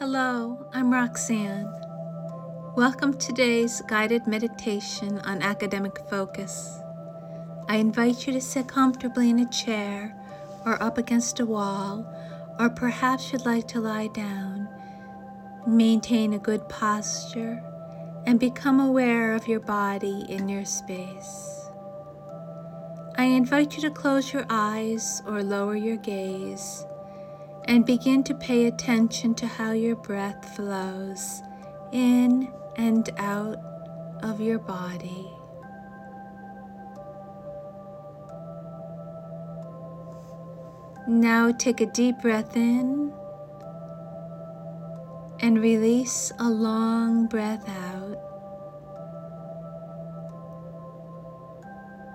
Hello, I'm Roxanne. Welcome to today's guided meditation on academic focus. I invite you to sit comfortably in a chair or up against a wall, or perhaps you'd like to lie down. Maintain a good posture and become aware of your body in your space. I invite you to close your eyes or lower your gaze and begin to pay attention to how your breath flows in and out of your body. Now take a deep breath in and release a long breath out.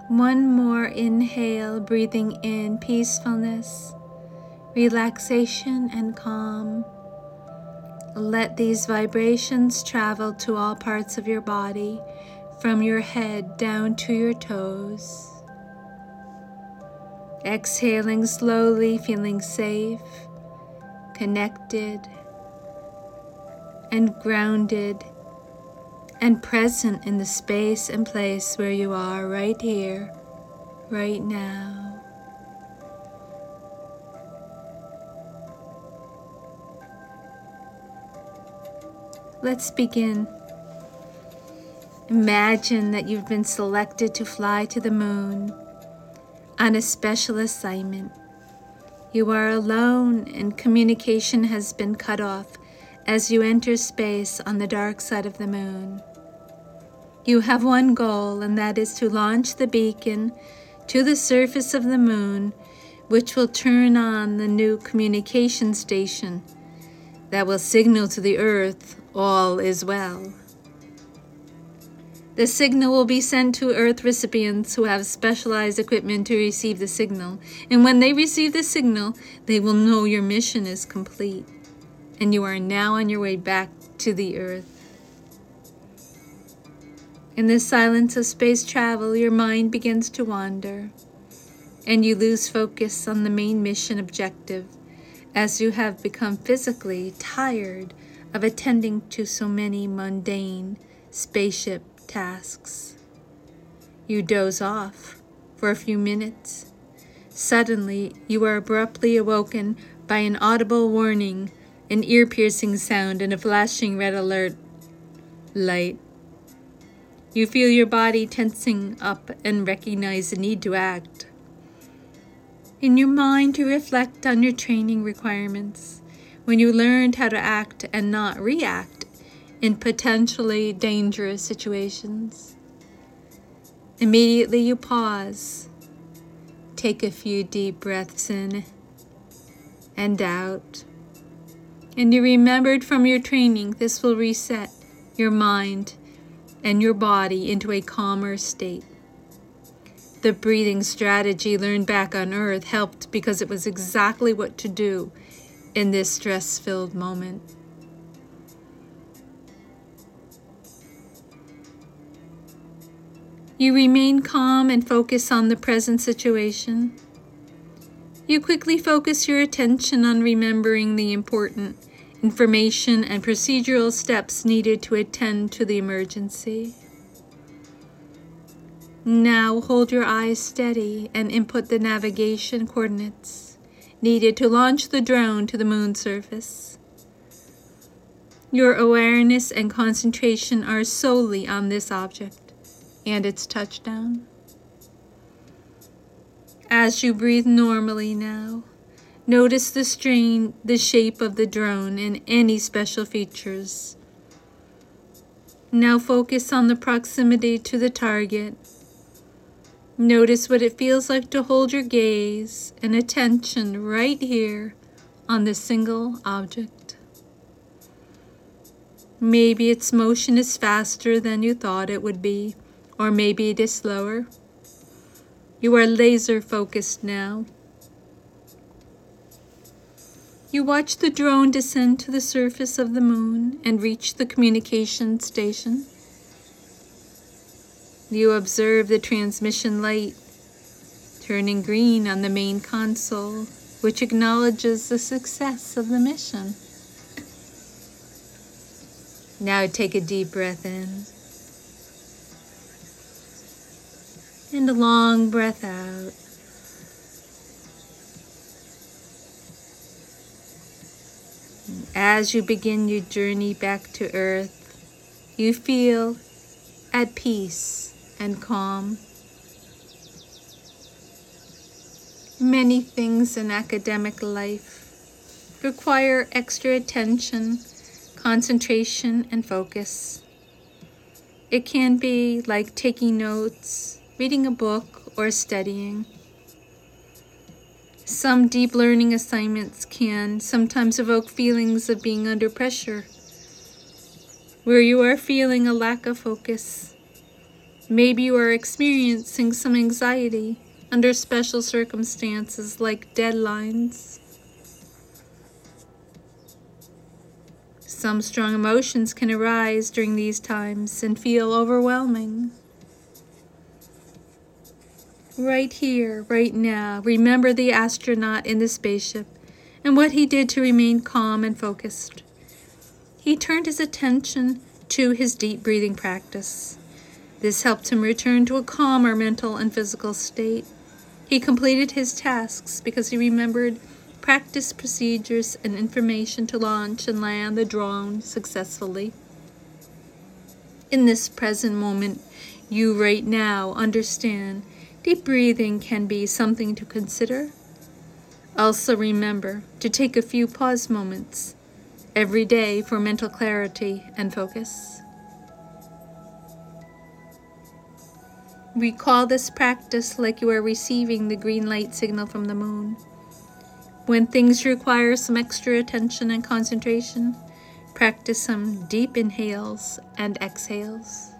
One more inhale, breathing in peacefulness relaxation, and calm. Let these vibrations travel to all parts of your body, from your head down to your toes. Exhaling slowly, feeling safe, connected, and grounded, and present in the space and place where you are right here, right now. Let's begin. Imagine that you've been selected to fly to the moon on a special assignment. You are alone and communication has been cut off as you enter space on the dark side of the moon. You have one goal, and that is to launch the beacon to the surface of the moon, which will turn on the new communication station that will signal to the earth all is well. The signal will be sent to Earth recipients who have specialized equipment to receive the signal, and when they receive the signal, they will know your mission is complete, and you are now on your way back to the Earth. In the silence of space travel, your mind begins to wander, and you lose focus on the main mission objective as you have become physically tired of attending to so many mundane spaceship tasks. You doze off for a few minutes. Suddenly, you are abruptly awoken by an audible warning, an ear piercing sound, and a flashing red alert light. You feel your body tensing up and recognize the need to act. In your mind, you reflect on your training requirements when you learned how to act and not react in potentially dangerous situations. Immediately you pause, take a few deep breaths in and out, and you remembered from your training this will reset your mind and your body into a calmer state. The breathing strategy learned back on Earth helped because it was exactly what to do in this stress filled moment. You remain calm and focus on the present situation. You quickly focus your attention on remembering the important information and procedural steps needed to attend to the emergency. Now hold your eyes steady and input the navigation coordinates needed to launch the drone to the moon's surface. Your awareness and concentration are solely on this object and its touchdown. As you breathe normally now, notice the strain, the shape of the drone, and any special features. Now focus on the proximity to the target Notice what it feels like to hold your gaze and attention right here on this single object. Maybe its motion is faster than you thought it would be, or maybe it is slower. You are laser focused now. You watch the drone descend to the surface of the moon and reach the communication station. You observe the transmission light turning green on the main console, which acknowledges the success of the mission. Now take a deep breath in. And a long breath out. As you begin your journey back to earth, you feel at peace and calm. Many things in academic life require extra attention, concentration, and focus. It can be like taking notes, reading a book, or studying. Some deep learning assignments can sometimes evoke feelings of being under pressure, where you are feeling a lack of focus. Maybe you are experiencing some anxiety under special circumstances like deadlines. Some strong emotions can arise during these times and feel overwhelming. Right here, right now, remember the astronaut in the spaceship and what he did to remain calm and focused. He turned his attention to his deep breathing practice. This helped him return to a calmer mental and physical state. He completed his tasks because he remembered practice procedures and information to launch and land the drone successfully. In this present moment, you right now understand deep breathing can be something to consider. Also, remember to take a few pause moments every day for mental clarity and focus. Recall this practice like you are receiving the green light signal from the moon. When things require some extra attention and concentration, practice some deep inhales and exhales.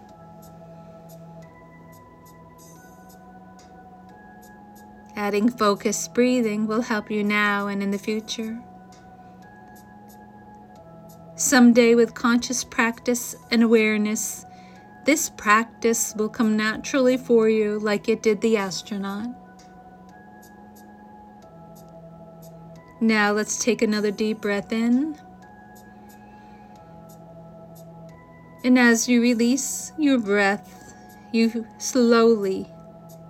Adding focused breathing will help you now and in the future. Someday, with conscious practice and awareness, this practice will come naturally for you like it did the astronaut. Now let's take another deep breath in. And as you release your breath, you slowly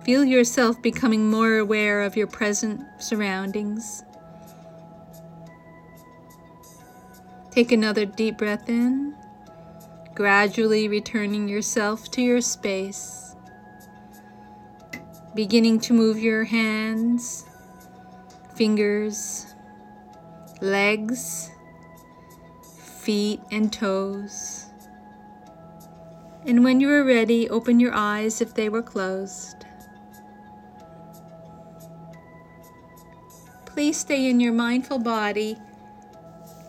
feel yourself becoming more aware of your present surroundings. Take another deep breath in gradually returning yourself to your space, beginning to move your hands, fingers, legs, feet, and toes. And when you are ready, open your eyes if they were closed. Please stay in your mindful body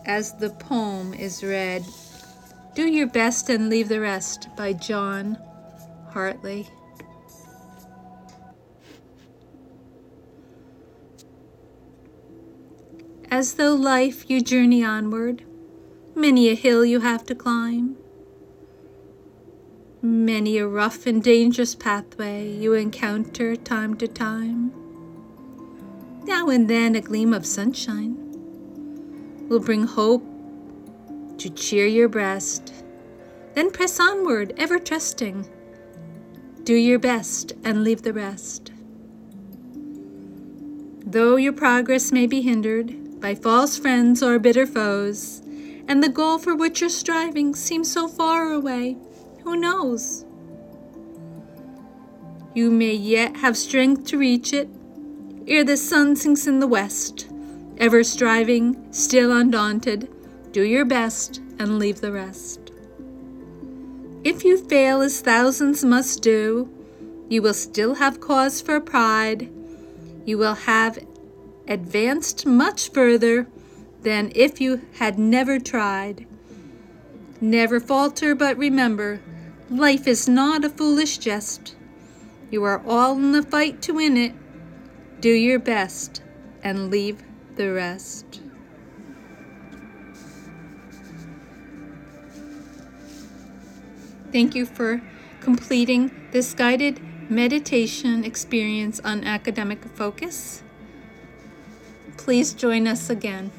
as the poem is read. Do Your Best and Leave the Rest by John Hartley. As though life you journey onward, many a hill you have to climb, many a rough and dangerous pathway you encounter time to time. Now and then a gleam of sunshine will bring hope to cheer your breast. Then press onward, ever trusting. Do your best and leave the rest. Though your progress may be hindered by false friends or bitter foes, and the goal for which you're striving seems so far away, who knows? You may yet have strength to reach it ere the sun sinks in the west, ever striving, still undaunted do your best and leave the rest. If you fail as thousands must do, you will still have cause for pride. You will have advanced much further than if you had never tried. Never falter, but remember, life is not a foolish jest. You are all in the fight to win it. Do your best and leave the rest. Thank you for completing this guided meditation experience on academic focus. Please join us again.